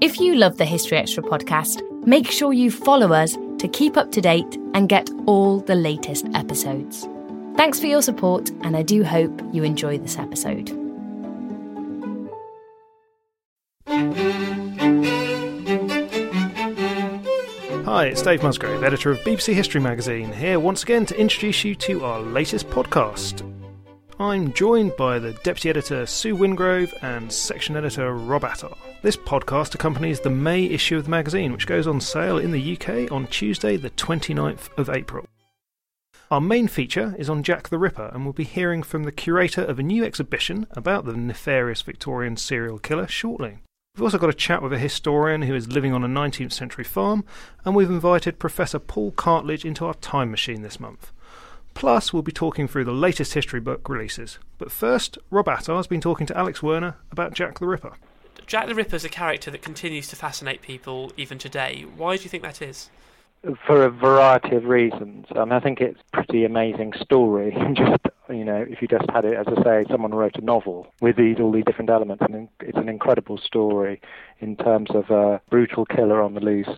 If you love the History Extra podcast, make sure you follow us to keep up to date and get all the latest episodes. Thanks for your support, and I do hope you enjoy this episode. Hi, it's Dave Musgrave, editor of BBC History Magazine, here once again to introduce you to our latest podcast. I'm joined by the deputy editor Sue Wingrove and section editor Rob Attar. This podcast accompanies the May issue of the magazine, which goes on sale in the UK on Tuesday, the 29th of April. Our main feature is on Jack the Ripper, and we'll be hearing from the curator of a new exhibition about the nefarious Victorian serial killer shortly. We've also got a chat with a historian who is living on a 19th century farm, and we've invited Professor Paul Cartledge into our time machine this month. Plus, we'll be talking through the latest history book releases. But first, Rob Attar has been talking to Alex Werner about Jack the Ripper. Jack the Ripper is a character that continues to fascinate people even today. Why do you think that is? For a variety of reasons. I mean, I think it's a pretty amazing story. just you know, if you just had it, as I say, someone wrote a novel with these all these different elements, and it's an incredible story in terms of a brutal killer on the loose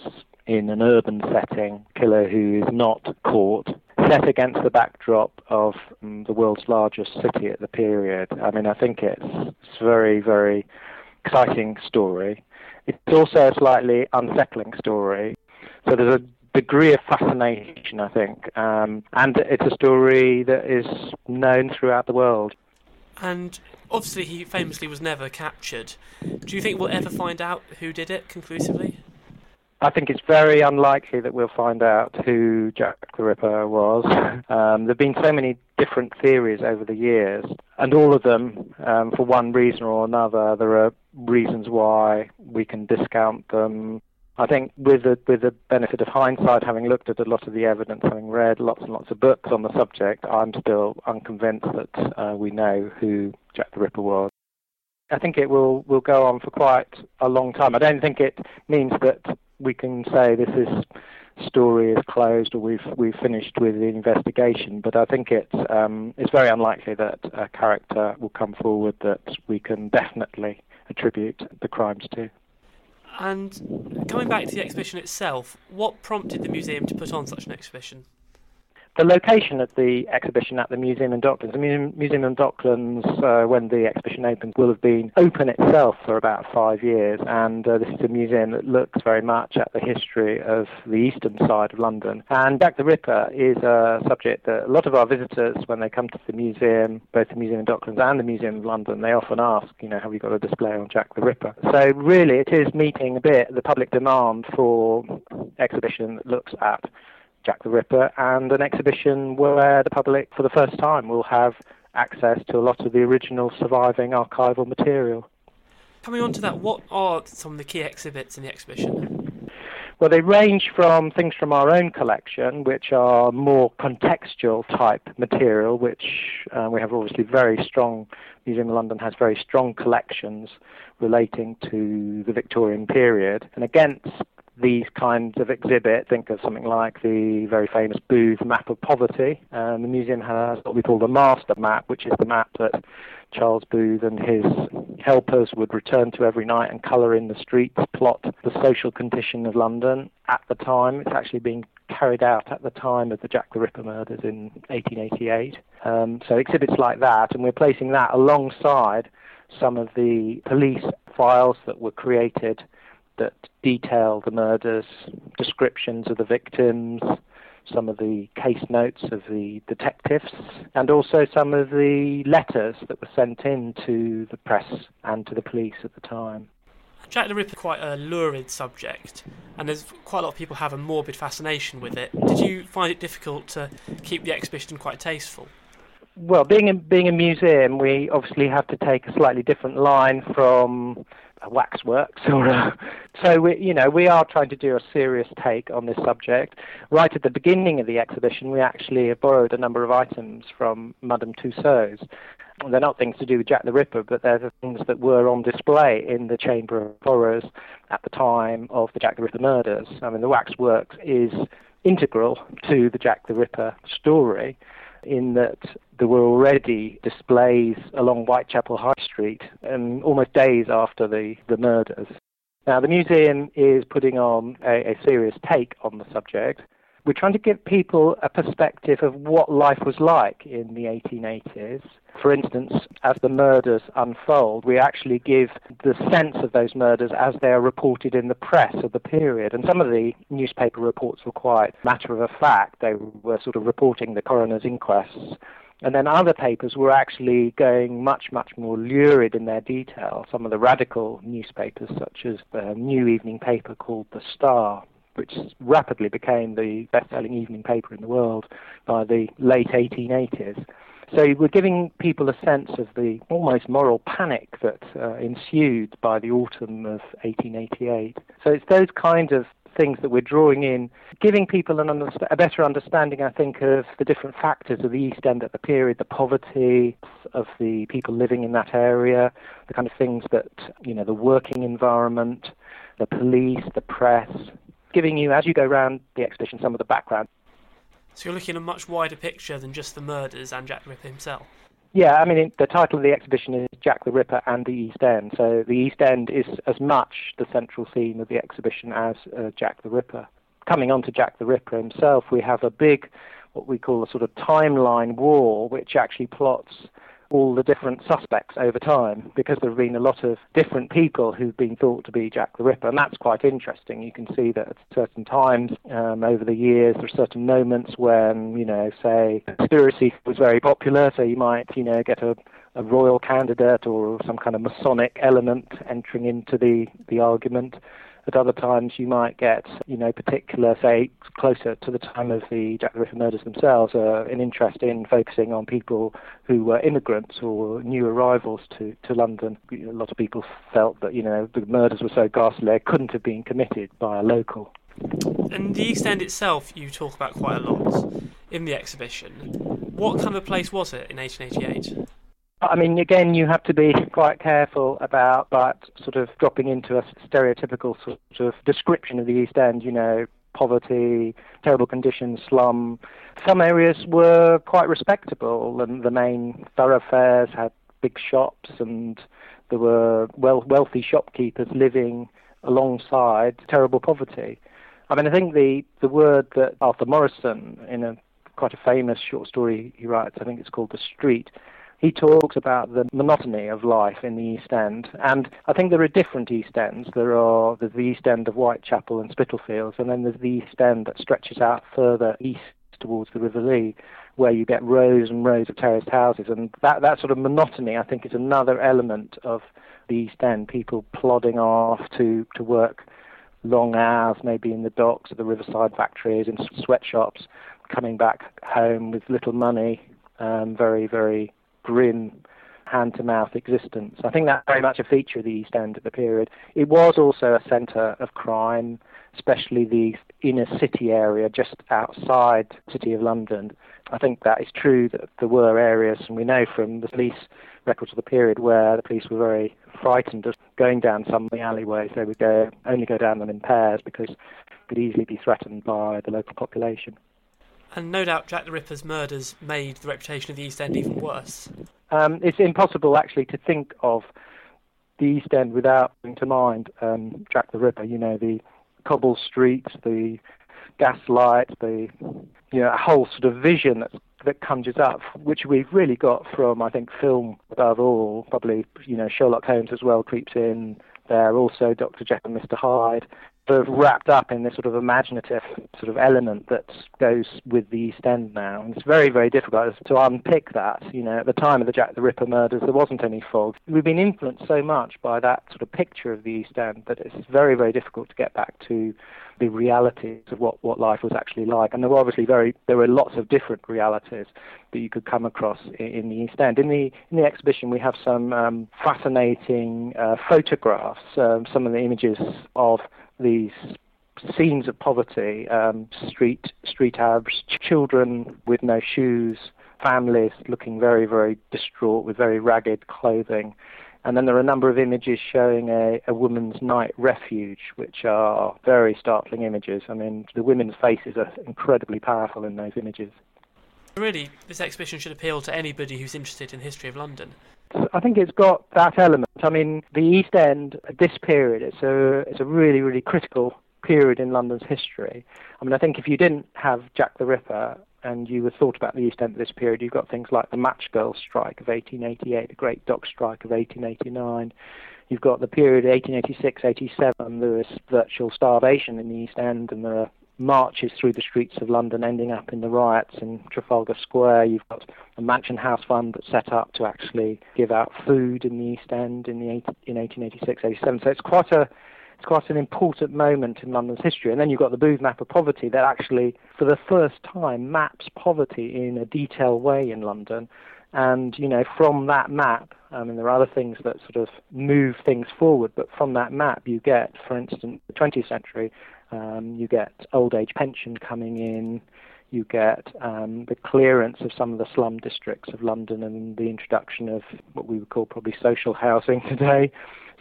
in an urban setting, killer who is not caught, set against the backdrop of um, the world's largest city at the period. I mean, I think it's, it's a very, very exciting story. It's also a slightly unsettling story. So there's a degree of fascination, I think. Um, and it's a story that is known throughout the world. And obviously, he famously was never captured. Do you think we'll ever find out who did it conclusively? I think it's very unlikely that we'll find out who Jack the Ripper was. Um, there have been so many different theories over the years, and all of them, um, for one reason or another, there are reasons why we can discount them I think with the, with the benefit of hindsight, having looked at a lot of the evidence, having read lots and lots of books on the subject, I'm still unconvinced that uh, we know who Jack the Ripper was. I think it will, will go on for quite a long time. I don't think it means that we can say this is story is closed or we've we've finished with the investigation. But I think it's um, it's very unlikely that a character will come forward that we can definitely attribute the crimes to. And coming back to the exhibition itself, what prompted the museum to put on such an exhibition? The location of the exhibition at the Museum in Docklands. The Museum, Museum in Docklands, uh, when the exhibition opened, will have been open itself for about five years, and uh, this is a museum that looks very much at the history of the eastern side of London. And Jack the Ripper is a subject that a lot of our visitors, when they come to the museum, both the Museum in Docklands and the Museum of London, they often ask, you know, have you got a display on Jack the Ripper? So really, it is meeting a bit the public demand for exhibition that looks at Jack the Ripper, and an exhibition where the public, for the first time, will have access to a lot of the original surviving archival material. Coming on to that, what are some of the key exhibits in the exhibition? Well, they range from things from our own collection, which are more contextual type material, which uh, we have obviously very strong. Museum of London has very strong collections relating to the Victorian period, and against these kinds of exhibit. Think of something like the very famous Booth map of poverty. And the museum has what we call the master map, which is the map that Charles Booth and his helpers would return to every night and colour in the streets, plot the social condition of London at the time. It's actually being carried out at the time of the Jack the Ripper murders in 1888. Um, so exhibits like that, and we're placing that alongside some of the police files that were created that detail the murders, descriptions of the victims, some of the case notes of the detectives, and also some of the letters that were sent in to the press and to the police at the time. Jack the Ripper is quite a lurid subject, and there's quite a lot of people have a morbid fascination with it. Did you find it difficult to keep the exhibition quite tasteful? Well, being a, being a museum, we obviously have to take a slightly different line from waxworks or a, so we you know we are trying to do a serious take on this subject. Right at the beginning of the exhibition we actually borrowed a number of items from madame tussauds. They're not things to do with jack the ripper but they're the things that were on display in the chamber of horrors at the time of the jack the ripper murders. I mean the waxworks is integral to the jack the ripper story in that there were already displays along Whitechapel High Street um, almost days after the, the murders. Now, the museum is putting on a, a serious take on the subject. We're trying to give people a perspective of what life was like in the 1880s. For instance, as the murders unfold, we actually give the sense of those murders as they are reported in the press of the period. And some of the newspaper reports were quite matter of fact. They were sort of reporting the coroner's inquests and then other papers were actually going much, much more lurid in their detail. Some of the radical newspapers, such as the new evening paper called The Star, which rapidly became the best-selling evening paper in the world by the late 1880s. So we're giving people a sense of the almost moral panic that uh, ensued by the autumn of 1888. So it's those kind of things that we're drawing in, giving people an a better understanding, I think, of the different factors of the East End at the period, the poverty of the people living in that area, the kind of things that, you know, the working environment, the police, the press, giving you, as you go around the exhibition, some of the background. So you're looking at a much wider picture than just the murders and Jack the Ripper himself? Yeah, I mean, the title of the exhibition is Jack the Ripper and the East End. So the East End is as much the central theme of the exhibition as uh, Jack the Ripper. Coming on to Jack the Ripper himself, we have a big, what we call a sort of timeline wall, which actually plots all the different suspects over time because there have been a lot of different people who've been thought to be Jack the Ripper, and that's quite interesting. You can see that at certain times um, over the years, there are certain moments when, you know, say, conspiracy was very popular, so you might, you know, get a a royal candidate or some kind of Masonic element entering into the, the argument. At other times, you might get, you know, particular, say, closer to the time of the Jack the Ripper murders themselves, uh, an interest in focusing on people who were immigrants or new arrivals to, to London. A lot of people felt that, you know, the murders were so ghastly they couldn't have been committed by a local. And the East End itself, you talk about quite a lot in the exhibition. What kind of place was it in 1888? I mean, again, you have to be quite careful about that sort of dropping into a stereotypical sort of description of the East End, you know, poverty, terrible conditions, slum. Some areas were quite respectable, and the main thoroughfares had big shops, and there were well, wealthy shopkeepers living alongside terrible poverty. I mean, I think the, the word that Arthur Morrison, in a quite a famous short story he writes, I think it's called The Street, he talks about the monotony of life in the East End. And I think there are different East Ends. There are there's the East End of Whitechapel and Spitalfields, and then there's the East End that stretches out further east towards the River Lee, where you get rows and rows of terraced houses. And that, that sort of monotony, I think, is another element of the East End. People plodding off to, to work long hours, maybe in the docks of the riverside factories, in sweatshops, coming back home with little money, um, very, very grim hand to mouth existence. I think that's very much a feature of the East End at the period. It was also a centre of crime, especially the inner city area just outside the City of London. I think that is true that there were areas, and we know from the police records of the period where the police were very frightened of going down some of the alleyways. They would go only go down them in pairs because they could easily be threatened by the local population. And no doubt Jack the Ripper's murders made the reputation of the East End even worse. Um, it's impossible actually to think of the East End without bringing to mind um, Jack the Ripper. You know, the cobble streets, the gaslight, the you know, whole sort of vision that that conjures up, which we've really got from I think film above all. Probably you know Sherlock Holmes as well creeps in there. Also Dr. Jekyll and Mr. Hyde sort of wrapped up in this sort of imaginative sort of element that goes with the East End now. And it's very, very difficult to unpick that. You know, at the time of the Jack the Ripper murders, there wasn't any fog. We've been influenced so much by that sort of picture of the East End that it's very, very difficult to get back to the realities of what, what life was actually like. And there were obviously very there were lots of different realities that you could come across in, in the East End. In the in the exhibition, we have some um, fascinating uh, photographs, um, some of the images of these scenes of poverty, um, street street ads, children with no shoes, families looking very very distraught with very ragged clothing, and then there are a number of images showing a, a woman's night refuge, which are very startling images. I mean, the women's faces are incredibly powerful in those images. Really, this exhibition should appeal to anybody who's interested in the history of London. I think it's got that element I mean, the East End at this period, it's a, it's a really, really critical period in London's history. I mean, I think if you didn't have Jack the Ripper and you were thought about the East End at this period, you've got things like the Match Girls strike of 1888, the Great Dock strike of 1889. You've got the period 1886 87, there is virtual starvation in the East End, and there are marches through the streets of London ending up in the riots in Trafalgar Square. You've got a Mansion House Fund that's set up to actually give out food in the East End in the in 1886, 87. So it's quite a it's quite an important moment in London's history. And then you've got the Booth map of poverty that actually, for the first time, maps poverty in a detailed way in London. And you know, from that map, I mean, there are other things that sort of move things forward, but from that map, you get, for instance, the 20th century, um, you get old age pension coming in. You get um, the clearance of some of the slum districts of London and the introduction of what we would call probably social housing today.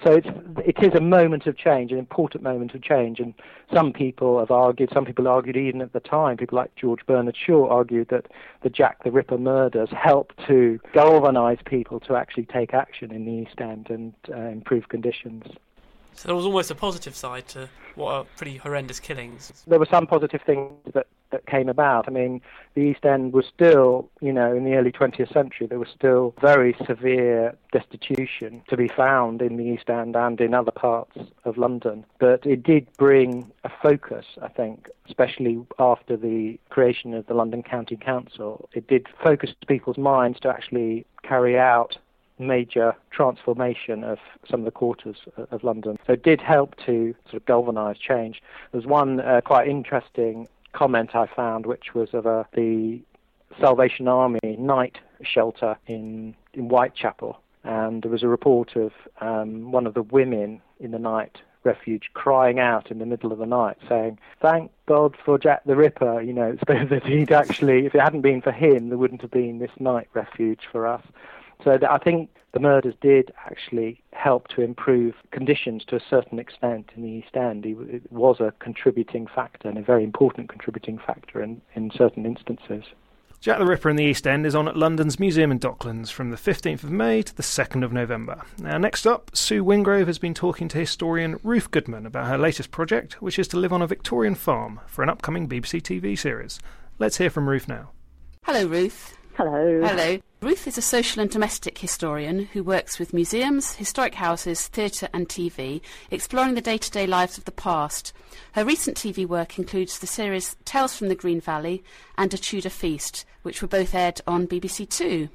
So it's, it is a moment of change, an important moment of change. And some people have argued, some people argued even at the time, people like George Bernard Shaw argued that the Jack the Ripper murders helped to galvanize people to actually take action in the East End and uh, improve conditions. So there was almost a positive side to what are pretty horrendous killings. There were some positive things that, that came about. I mean, the East End was still, you know, in the early 20th century, there was still very severe destitution to be found in the East End and in other parts of London. But it did bring a focus, I think, especially after the creation of the London County Council. It did focus people's minds to actually carry out major transformation of some of the quarters of London. So it did help to sort of galvanise change. There's one uh, quite interesting comment I found, which was of the Salvation Army night shelter in, in Whitechapel. And there was a report of um, one of the women in the night refuge crying out in the middle of the night saying, Thank God for Jack the Ripper, you know, so that he'd actually, if it hadn't been for him, there wouldn't have been this night refuge for us. So I think the murders did actually help to improve conditions to a certain extent in the East End. It was a contributing factor and a very important contributing factor in, in certain instances. Jack the Ripper in the East End is on at London's Museum in Docklands from the 15th of May to the 2nd of November. Now, next up, Sue Wingrove has been talking to historian Ruth Goodman about her latest project, which is to live on a Victorian farm for an upcoming BBC TV series. Let's hear from Ruth now. Hello, Ruth. Hello. Hello. Ruth is a social and domestic historian who works with museums, historic houses, theatre, and TV, exploring the day to day lives of the past. Her recent TV work includes the series Tales from the Green Valley and A Tudor Feast, which were both aired on BBC Two.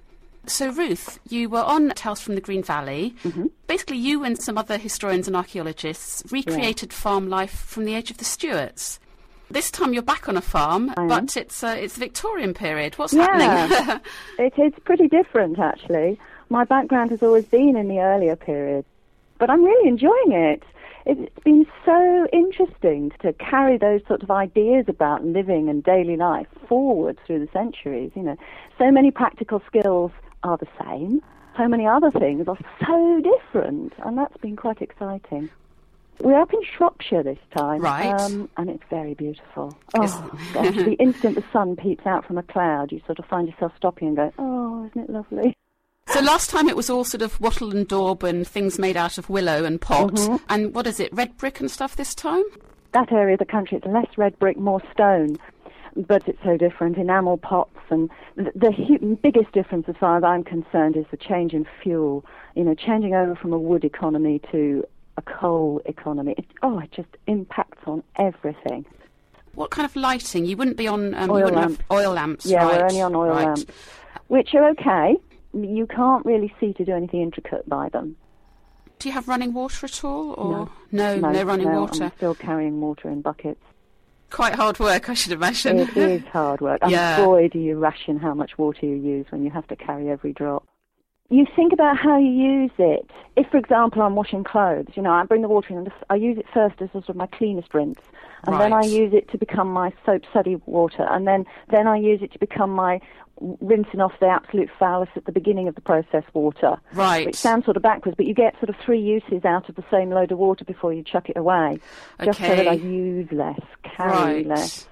So, Ruth, you were on Tales from the Green Valley. Mm-hmm. Basically, you and some other historians and archaeologists recreated yeah. farm life from the age of the Stuarts. This time you're back on a farm, but it's uh, it's Victorian period. What's yeah, happening? it is pretty different, actually. My background has always been in the earlier period, but I'm really enjoying it. It's been so interesting to carry those sort of ideas about living and daily life forward through the centuries. You know, so many practical skills are the same. So many other things are so different, and that's been quite exciting. We're up in Shropshire this time, right? Um, and it's very beautiful. Oh, gosh, the instant the sun peeps out from a cloud, you sort of find yourself stopping and going, "Oh, isn't it lovely?" So last time it was all sort of wattle and daub and things made out of willow and pot. Mm-hmm. And what is it, red brick and stuff this time? That area of the country, it's less red brick, more stone. But it's so different. Enamel pots, and the, the hu- biggest difference, as far as I'm concerned, is the change in fuel. You know, changing over from a wood economy to a coal economy. It, oh, it just impacts on everything. What kind of lighting? You wouldn't be on um, oil you lamps. have oil lamps. Yeah, right, we're only on oil right. lamps, which are okay. You can't really see to do anything intricate by them. Do you have running water at all, or no, no, running no, water? I'm still carrying water in buckets. Quite hard work, I should imagine. It is hard work. And Yeah. boy, do you ration how much water you use when you have to carry every drop. You think about how you use it. If, for example, I'm washing clothes, you know, I bring the water in and I use it first as sort of my cleanest rinse, and then I use it to become my soap suddy water, and then then I use it to become my rinsing off the absolute foulest at the beginning of the process water. Right. Which sounds sort of backwards, but you get sort of three uses out of the same load of water before you chuck it away, just so that I use less, carry Right. less.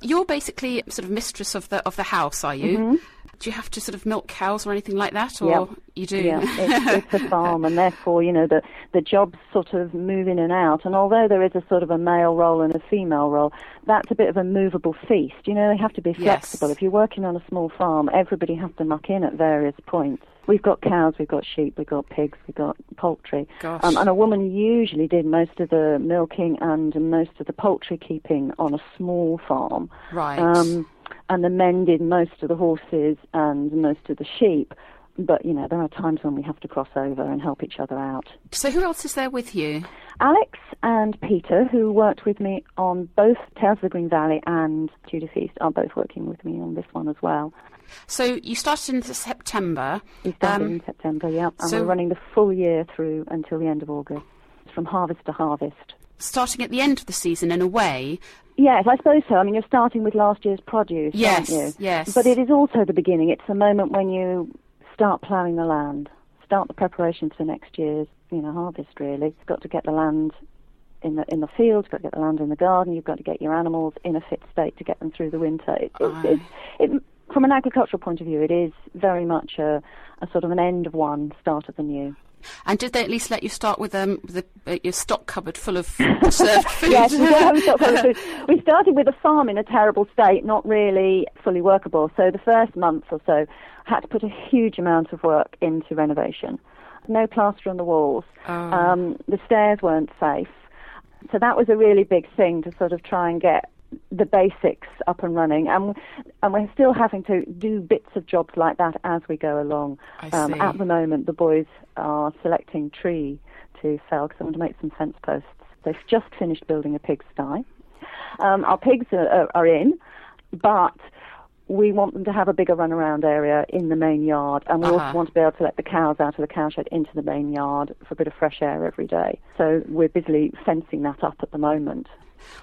You're basically sort of mistress of the of the house, are you? Mm-hmm. Do you have to sort of milk cows or anything like that, or Yep. you do? Yeah, it's, it's a farm, and therefore, you know, the the jobs sort of move in and out. And although there is a sort of a male role and a female role, that's a bit of a movable feast. You know, they have to be Yes. flexible. If you're working on a small farm, everybody has to muck in at various points. We've got cows, we've got sheep, we've got pigs, we've got poultry. Gosh. Um, and a woman usually did most of the milking and most of the poultry keeping on a small farm. Right. Um, and the men did most of the horses and most of the sheep. But, you know, there are times when we have to cross over and help each other out. so who else is there with you? Alex and Peter, who worked with me on both Tales of the Green Valley and Tudor Feast, are both working with me on this one as well. So you started in September. We started Um, in September, yeah, and so- we're running the full year through until the end of August, from harvest to harvest. starting at the end of the season in a way. Yes, I suppose so. I mean, you're starting with last year's produce, Yes, aren't you? yes. But it is also the beginning. It's the moment when you start ploughing the land, start the preparations for next year's, you know, harvest. Really, you've got to get the land in the in the field. You've got to get the land in the garden. You've got to get your animals in a fit state to get them through the winter. It, it, it, from an agricultural point of view, it is very much a, a sort of an end of one, start of the new. And did they at least let you start with um with a, uh, your stock cupboard full of preserved food? yes, we have stock full of food. We started with a farm in a terrible state, not really fully workable. So the first month or so, I had to put a huge amount of work into renovation. No plaster on the walls. Oh. Um, the stairs weren't safe. So that was a really big thing to sort of try and get the basics up and running. And, and we're still having to do bits of jobs like that as we go along. Um, at the moment, the boys are selecting tree to fell because I want to make some fence posts. They've just finished building a pigsty. Um, our pigs are, are, are in, but we want them to have a bigger runaround area in the main yard, and we Uh-huh. also want to be able to let the cows out of the cowshed into the main yard for a bit of fresh air every day. So we're busily fencing that up at the moment.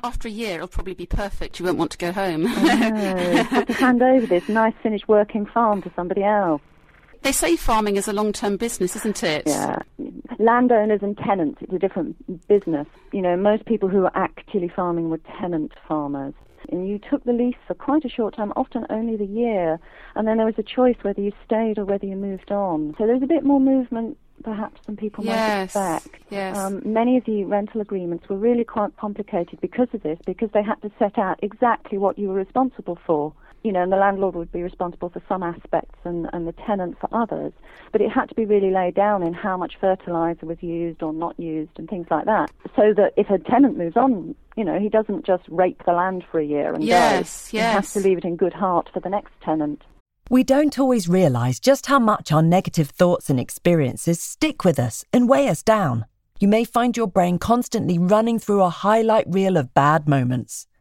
After a year, it'll probably be perfect. You won't want to go home. To hand over this nice finished working farm to somebody else. they say farming is a long-term business, isn't it? Yeah. Landowners and tenants, it's a different business. You know, most people who are actually farming were tenant farmers. And you took the lease for quite a short time, often only the year, and then there was a choice whether you stayed or whether you moved on. So there's a bit more movement, perhaps, than people Yes, might expect. yes. Um, many of the rental agreements were really quite complicated because of this, because they had to set out exactly what you were responsible for. You know, and the landlord would be responsible for some aspects and, and the tenant for others. But it had to be really laid down in how much fertilizer was used or not used and things like that. So that if a tenant moves on, you know, he doesn't just rape the land for a year and Yes, go. He has to leave it in good heart for the next tenant. We don't always realise just how much our negative thoughts and experiences stick with us and weigh us down. You may find your brain constantly running through a highlight reel of bad moments.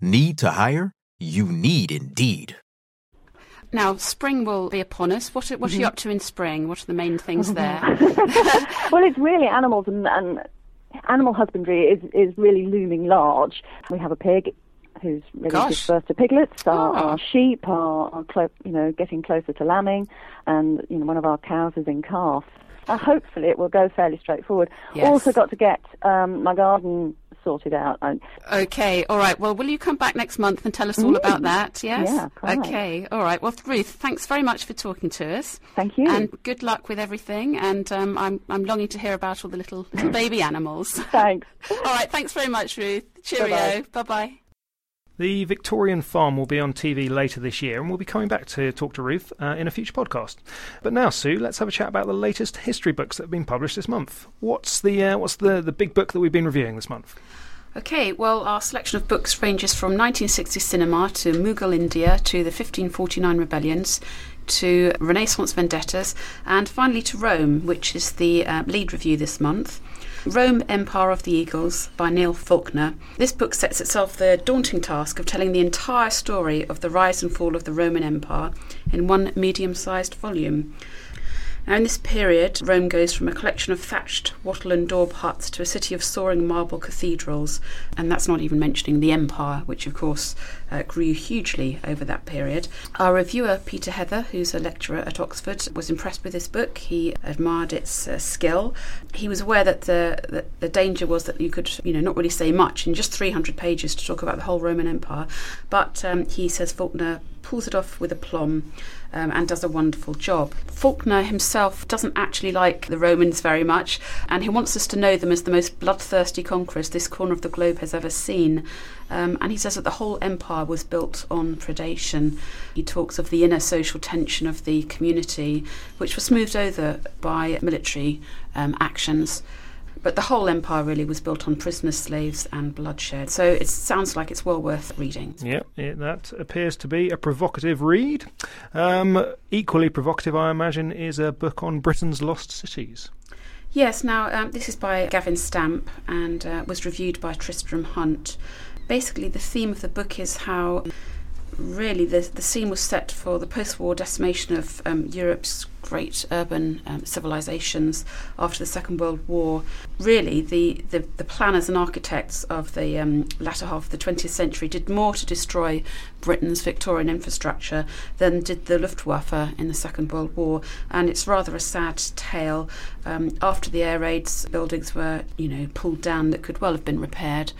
Need to hire? You need Indeed. Now, spring will be upon us. What are, what Mm-hmm. are you up to in spring? What are the main things there? well, it's really animals and, and animal husbandry is, is really looming large. We have a pig who's ready to Gosh. give birth to piglets. Our, Ah. our sheep are, are clo- you know, getting closer to lambing, and you know, one of our cows is in calf. Uh, hopefully, it will go fairly straightforward. Yes. Also, got to get um, my garden sorted out. I, Okay, all right. Well, will you come back next month and tell us all about that? Yes? Yeah, quite. Okay, all right. Well, Ruth, thanks very much for talking to us. Thank you. And good luck with everything. And um, I'm, I'm longing to hear about all the little, little baby animals. Thanks. all right, thanks very much, Ruth. Cheerio. Bye bye. The Victorian Farm will be on TV later this year, and we'll be coming back to talk to Ruth uh, in a future podcast. But now, Sue, let's have a chat about the latest history books that have been published this month. What's the uh, what's the, the big book that we've been reviewing this month? Okay, well, our selection of books ranges from 1960s cinema to Mughal India to the 1549 rebellions to Renaissance vendettas and finally to Rome, which is the uh, lead review this month. Rome Empire of the Eagles by Neil Faulkner. This book sets itself the daunting task of telling the entire story of the rise and fall of the Roman Empire in one medium sized volume. Now, in this period, Rome goes from a collection of thatched wattle and daub huts to a city of soaring marble cathedrals, and that's not even mentioning the empire, which of course uh, grew hugely over that period. Our reviewer, Peter Heather, who's a lecturer at Oxford, was impressed with this book. He admired its uh, skill. He was aware that the, the the danger was that you could, you know, not really say much in just 300 pages to talk about the whole Roman Empire, but um, he says Faulkner pulls it off with aplomb um, and does a wonderful job. Faulkner himself doesn't actually like the Romans very much, and he wants us to know them as the most bloodthirsty conquerors this corner of the globe has ever seen. Um, and he says that the whole empire was built on predation. He talks of the inner social tension of the community, which was smoothed over by military um, actions. But the whole empire really was built on prisoners, slaves, and bloodshed. So it sounds like it's well worth reading. Yep, it, that appears to be a provocative read. Um, equally provocative, I imagine, is a book on Britain's lost cities. Yes, now um, this is by Gavin Stamp and uh, was reviewed by Tristram Hunt. Basically, the theme of the book is how really the, the scene was set for the post war decimation of um, Europe's great urban um, civilizations after the Second World War. Really, the, the, the planners and architects of the um, latter half of the 20th century did more to destroy Britain's Victorian infrastructure than did the Luftwaffe in the Second World War. And it's rather a sad tale. Um, after the air raids, buildings were, you know, pulled down that could well have been repaired.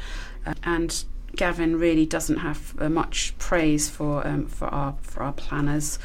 Uh, and Gavin really doesn't have uh, much praise for um, for our for our planners.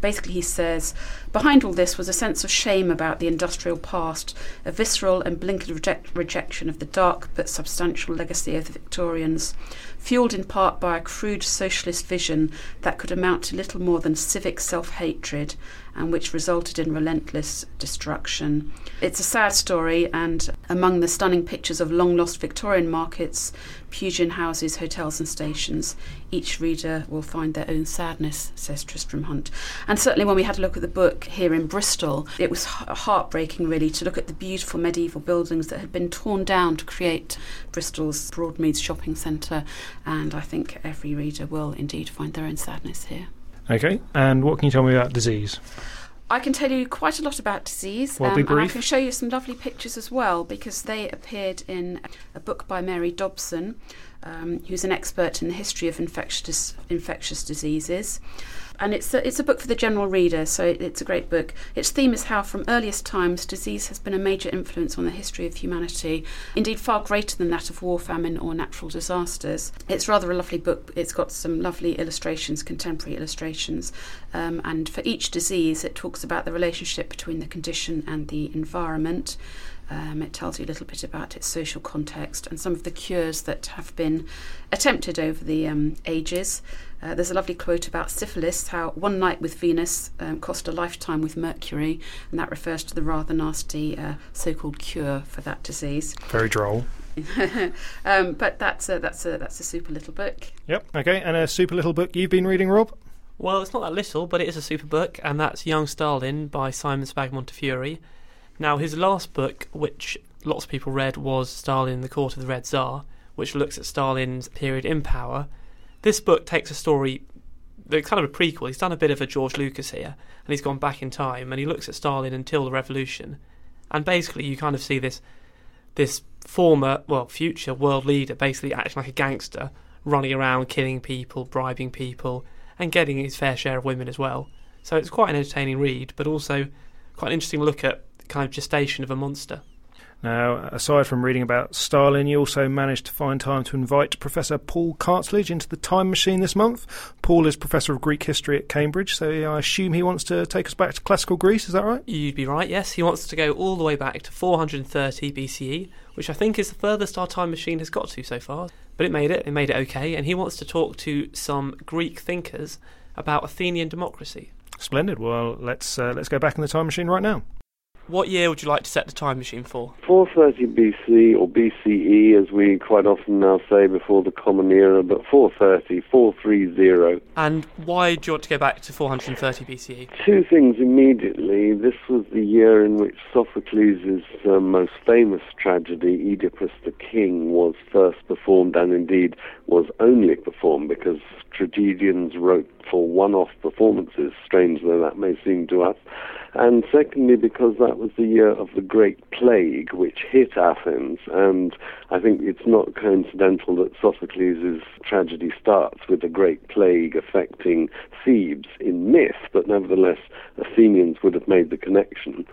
Basically, he says behind all this was a sense of shame about the industrial past, a visceral and blinkered reject- rejection of the dark but substantial legacy of the Victorians, fueled in part by a crude socialist vision that could amount to little more than civic self hatred and which resulted in relentless destruction. It's a sad story, and among the stunning pictures of long lost Victorian markets, Pugin houses, hotels, and stations, each reader will find their own sadness, says Tristram Hunt. And certainly, when we had a look at the book here in Bristol, it was heartbreaking, really, to look at the beautiful medieval buildings that had been torn down to create Bristol's Broadmeads shopping centre. And I think every reader will indeed find their own sadness here. Okay, and what can you tell me about disease? I can tell you quite a lot about disease, Well, be um, and I can show you some lovely pictures as well because they appeared in a book by Mary Dobson, um, who's an expert in the history of infectious infectious diseases. And it's a, it's a book for the general reader, so it, it's a great book. Its theme is how, from earliest times, disease has been a major influence on the history of humanity, indeed far greater than that of war, famine, or natural disasters. It's rather a lovely book. It's got some lovely illustrations, contemporary illustrations, um, and for each disease, it talks about the relationship between the condition and the environment. Um, it tells you a little bit about its social context and some of the cures that have been attempted over the um, ages. Uh, there's a lovely quote about syphilis how one night with Venus um, cost a lifetime with Mercury, and that refers to the rather nasty uh, so called cure for that disease. Very droll. um, but that's a, that's, a, that's a super little book. Yep, okay, and a super little book you've been reading, Rob? Well, it's not that little, but it is a super book, and that's Young Stalin by Simon Sebag Montefiore. Now, his last book, which lots of people read, was Stalin, the Court of the Red Tsar, which looks at Stalin's period in power. This book takes a story, kind of a prequel. He's done a bit of a George Lucas here, and he's gone back in time, and he looks at Stalin until the revolution. And basically, you kind of see this this former, well, future world leader basically acting like a gangster, running around killing people, bribing people, and getting his fair share of women as well. So it's quite an entertaining read, but also quite an interesting look at kind of gestation of a monster. Now, aside from reading about Stalin, you also managed to find time to invite Professor Paul Cartledge into the time machine this month. Paul is Professor of Greek History at Cambridge, so I assume he wants to take us back to classical Greece, is that right? You'd be right, yes. He wants to go all the way back to 430 BCE, which I think is the furthest our time machine has got to so far. But it made it, it made it okay, and he wants to talk to some Greek thinkers about Athenian democracy. Splendid. Well, let's uh, let's go back in the time machine right now. What year would you like to set the time machine for? 430 BC or BCE, as we quite often now say before the Common Era, but 430, 430. And why do you want to go back to 430 BCE? Two things immediately. This was the year in which Sophocles' uh, most famous tragedy, Oedipus the King, was first performed and indeed was only performed because tragedians wrote for one off performances, strange though that may seem to us and secondly because that was the year of the Great Plague which hit Athens, and I think it's not coincidental that Sophocles' tragedy starts with the Great Plague affecting Thebes in myth, but nevertheless Athenians would have made the connection.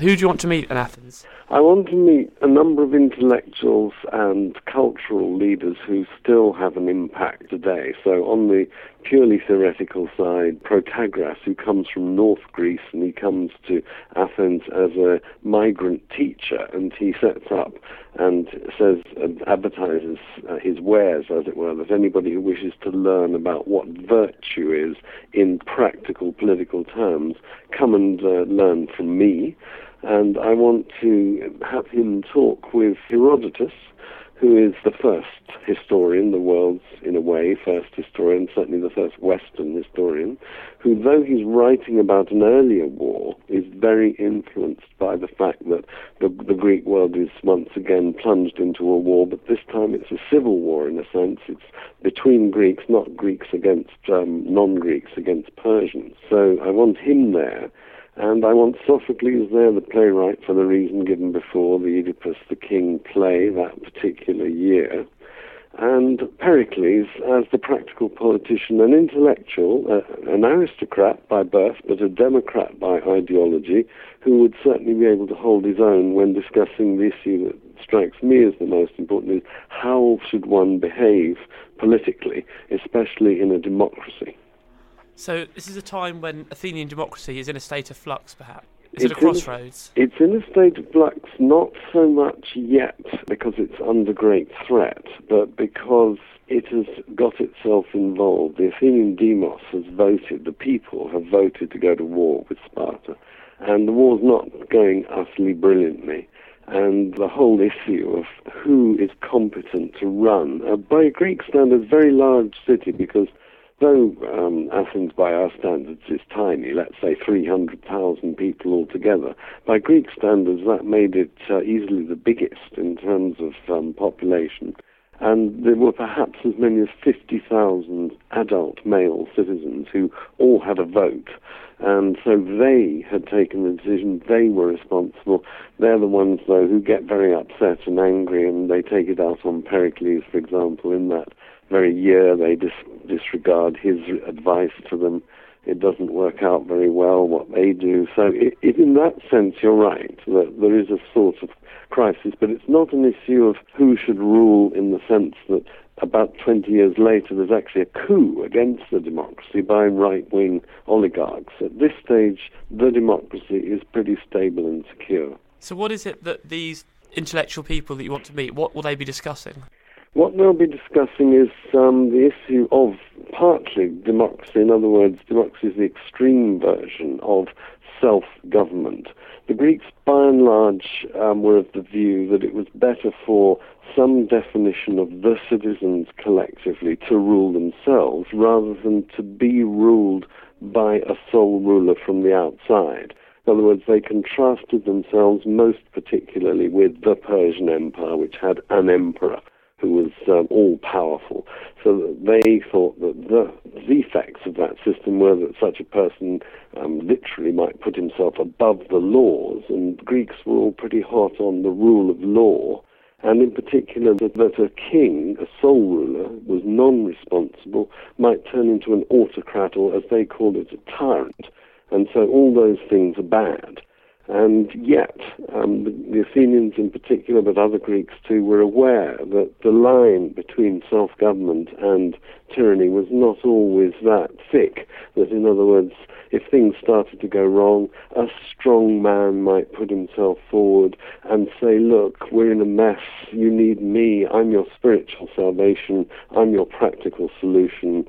Who do you want to meet in Athens? I want to meet a number of intellectuals and cultural leaders who still have an impact today. So, on the purely theoretical side, Protagoras, who comes from North Greece and he comes to Athens as a migrant teacher, and he sets up and says, and advertises uh, his wares, as it were, that anybody who wishes to learn about what virtue is in practical political terms, come and uh, learn from me and I want to have him talk with Herodotus, who is the first historian, the world's, in a way, first historian, certainly the first Western historian, who, though he's writing about an earlier war, is very influenced by the fact that the, the Greek world is once again plunged into a war, but this time it's a civil war in a sense. It's between Greeks, not Greeks against um, non Greeks, against Persians. So I want him there and I want Sophocles there, the playwright, for the reason given before, the Oedipus the King play that particular year. And Pericles as the practical politician, an intellectual, uh, an aristocrat by birth, but a democrat by ideology, who would certainly be able to hold his own when discussing the issue that strikes me as the most important is how should one behave politically, especially in a democracy. So this is a time when Athenian democracy is in a state of flux, perhaps. Is it's it a crossroads? In it's in a state of flux, not so much yet because it's under great threat, but because it has got itself involved. The Athenian demos has voted, the people have voted to go to war with Sparta. And the war's not going utterly brilliantly. And the whole issue of who is competent to run, a, by Greek standards, very large city because though um, Athens by our standards is tiny, let's say 300,000 people altogether, by Greek standards that made it uh, easily the biggest in terms of um, population. And there were perhaps as many as 50,000 adult male citizens who all had a vote. And so they had taken the decision, they were responsible. They're the ones, though, who get very upset and angry, and they take it out on Pericles, for example, in that very year they dis- disregard his advice to them. It doesn't work out very well what they do. So, it, it, in that sense, you're right that there is a sort of crisis, but it's not an issue of who should rule in the sense that about 20 years later there's actually a coup against the democracy by right wing oligarchs. At this stage, the democracy is pretty stable and secure. So, what is it that these intellectual people that you want to meet, what will they be discussing? What we'll be discussing is um, the issue of partly democracy. In other words, democracy is the extreme version of self government. The Greeks, by and large, um, were of the view that it was better for some definition of the citizens collectively to rule themselves rather than to be ruled by a sole ruler from the outside. In other words, they contrasted themselves most particularly with the Persian Empire, which had an emperor who was um, all powerful. So they thought that the defects of that system were that such a person um, literally might put himself above the laws, and Greeks were all pretty hot on the rule of law. and in particular that, that a king, a sole ruler, was non-responsible, might turn into an autocrat or, as they called it, a tyrant. And so all those things are bad. And yet, um, the, the, Athenians in particular, but other Greeks too, were aware that the line between self-government and tyranny was not always that thick. That, in other words, if things started to go wrong, a strong man might put himself forward and say, look, we're in a mess, you need me, I'm your spiritual salvation, I'm your practical solution,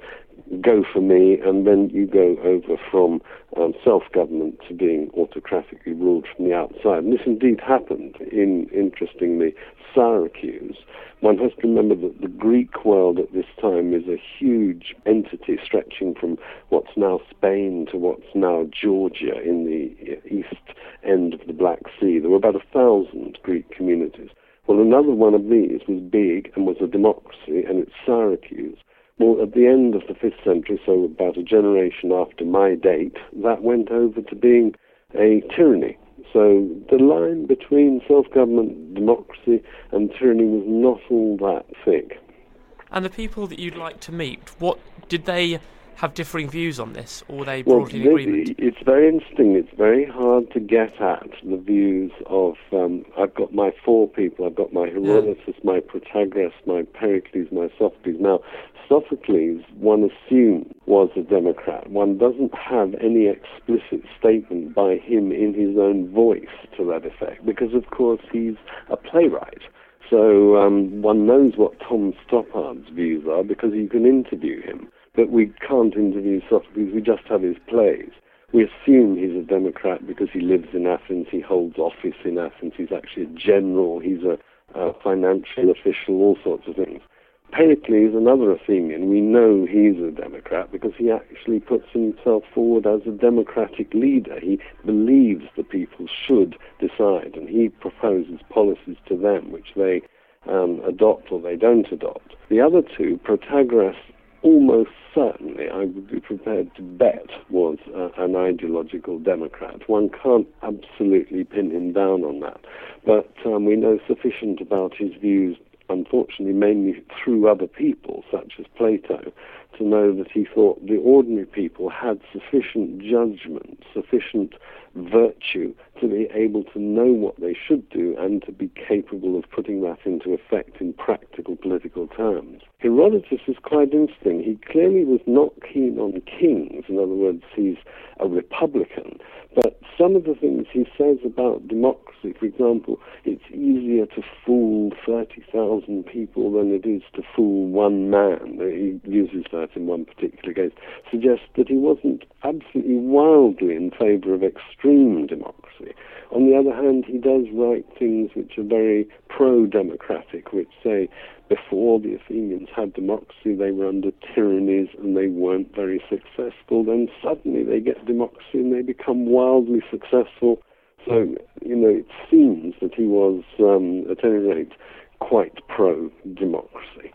go for me, and then you go over from um, self-government to being autocratically ruled from the outside. And this indeed happened in, interestingly, Syracuse. One has to remember that the Greek world at this time is a huge entity stretching from what's now Spain to what's now Georgia in the east end of the Black Sea. There were about a thousand Greek communities. Well, another one of these was big and was a democracy, and it's Syracuse. Well, at the end of the 5th century, so about a generation after my date, that went over to being a tyranny. So the line between self-government, democracy, and tyranny was not all that thick. And the people that you'd like to meet, what did they have differing views on this, or they well, broadly in agreement? It's very interesting. It's very hard to get at the views of. Um, I've got my four people. I've got my Herodotus, yeah. my Protagoras, my Pericles, my Sophocles. Now, Sophocles, one assumes, was a Democrat. One doesn't have any explicit statement by him in his own voice to that effect, because of course he's a playwright. So um, one knows what Tom Stoppard's views are because you can interview him but we can't interview Sophocles, we just have his plays. We assume he's a Democrat because he lives in Athens, he holds office in Athens, he's actually a general, he's a, a financial official, all sorts of things. Pericles, another Athenian, we know he's a Democrat because he actually puts himself forward as a democratic leader. He believes the people should decide, and he proposes policies to them which they um, adopt or they don't adopt. The other two, Protagoras almost certainly, I would be prepared to bet, was uh, an ideological Democrat. One can't absolutely pin him down on that, but um, we know sufficient about his views, unfortunately, mainly through other people, such as Plato, to know that he thought the ordinary people had sufficient judgment, sufficient virtue to be able to know what they should do and to be capable of putting that into effect in practical political terms. Herodotus is quite interesting. He clearly was not keen on kings. In other words, he's a republican. But some of the things he says about democracy, for example, it's easier to fool 30,000 people than it is to fool one man. He uses in one particular case, suggests that he wasn't absolutely wildly in favor of extreme democracy. On the other hand, he does write things which are very pro-democratic, which say before the Athenians had democracy, they were under tyrannies and they weren't very successful. Then suddenly they get democracy and they become wildly successful. So, you know, it seems that he was, um, at any rate, quite pro-democracy.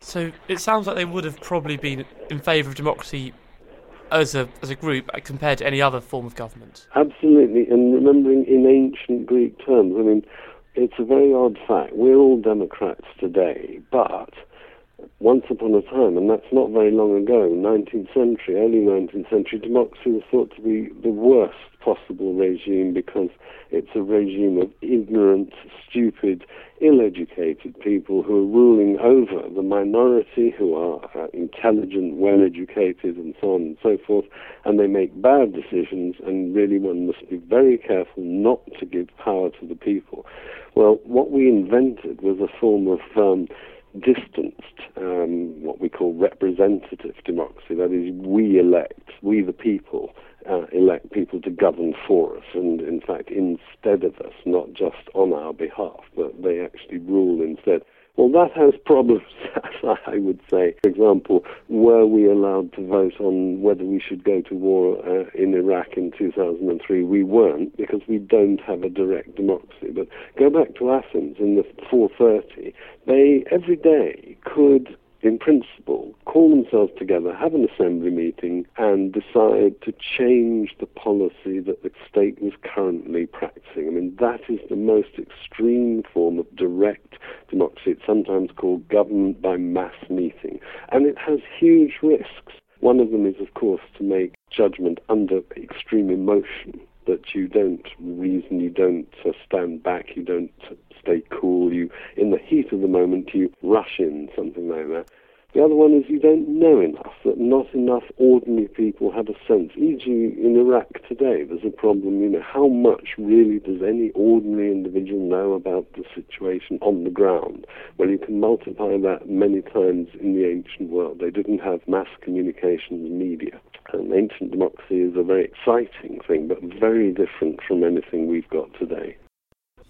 So it sounds like they would have probably been in favour of democracy as a as a group compared to any other form of government. Absolutely, and remembering in ancient Greek terms, I mean, it's a very odd fact. We're all Democrats today, but once upon a time, and that's not very long ago, 19th century, early 19th century, democracy was thought to be the worst possible regime because it's a regime of ignorant, stupid, ill-educated people who are ruling over the minority who are uh, intelligent, well-educated, and so on and so forth, and they make bad decisions, and really one must be very careful not to give power to the people. Well, what we invented was a form of um, distanced, um, what we call representative democracy. That is, we elect, we the people, uh, elect people to govern for us, and in fact, instead of us, not just on our behalf, but they actually rule instead. Well, that has problems, as I would say. For example, were we allowed to vote on whether we should go to war uh, in Iraq in 2003? We weren't because we don't have a direct democracy. But go back to Athens in the 430. They every day could in principle, call themselves together, have an assembly meeting, and decide to change the policy that the state was currently practicing. I mean, that is the most extreme form of direct democracy. It's sometimes called government by mass meeting, and it has huge risks. One of them is, of course, to make judgment under extreme emotion that you don't reason, you don't uh, stand back, you don't stay cool, you, in the heat of the moment, you rush in, something like that. The other one is you don't know enough, that not enough ordinary people have a sense. E.g., in Iraq today, there's a problem, you know, how much really does any ordinary individual know about the situation on the ground? Well, you can multiply that many times in the ancient world. They didn't have mass communications media. And ancient democracy is a very exciting thing, but very different from anything we've got today.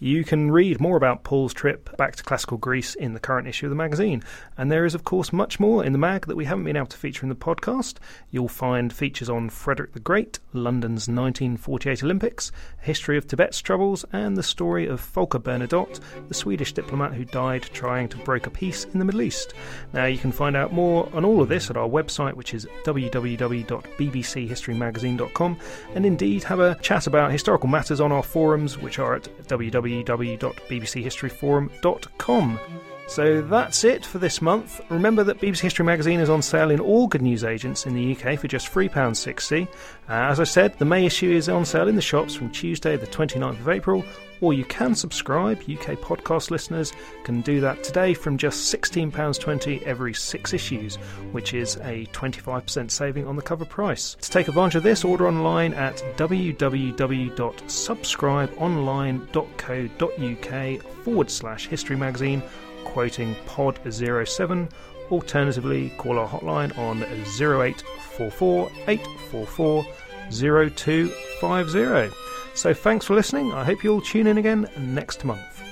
You can read more about Paul's trip back to classical Greece in the current issue of the magazine. And there is, of course, much more in the mag that we haven't been able to feature in the podcast. You'll find features on Frederick the Great, London's 1948 Olympics, a history of Tibet's troubles, and the story of Folke Bernadotte, the Swedish diplomat who died trying to broker peace in the Middle East. Now, you can find out more on all of this at our website, which is www.bbchistorymagazine.com, and indeed have a chat about historical matters on our forums, which are at www www.bbchistoryforum.com. So that's it for this month. Remember that BBC History Magazine is on sale in all good news agents in the UK for just £3.60. Uh, as I said, the May issue is on sale in the shops from Tuesday, the 29th of April, or you can subscribe. UK podcast listeners can do that today from just £16.20 every six issues, which is a 25% saving on the cover price. To take advantage of this, order online at www.subscribeonline.co.uk forward slash history magazine quoting pod 07. Alternatively, call our hotline on 0844 844 0250. So thanks for listening. I hope you'll tune in again next month.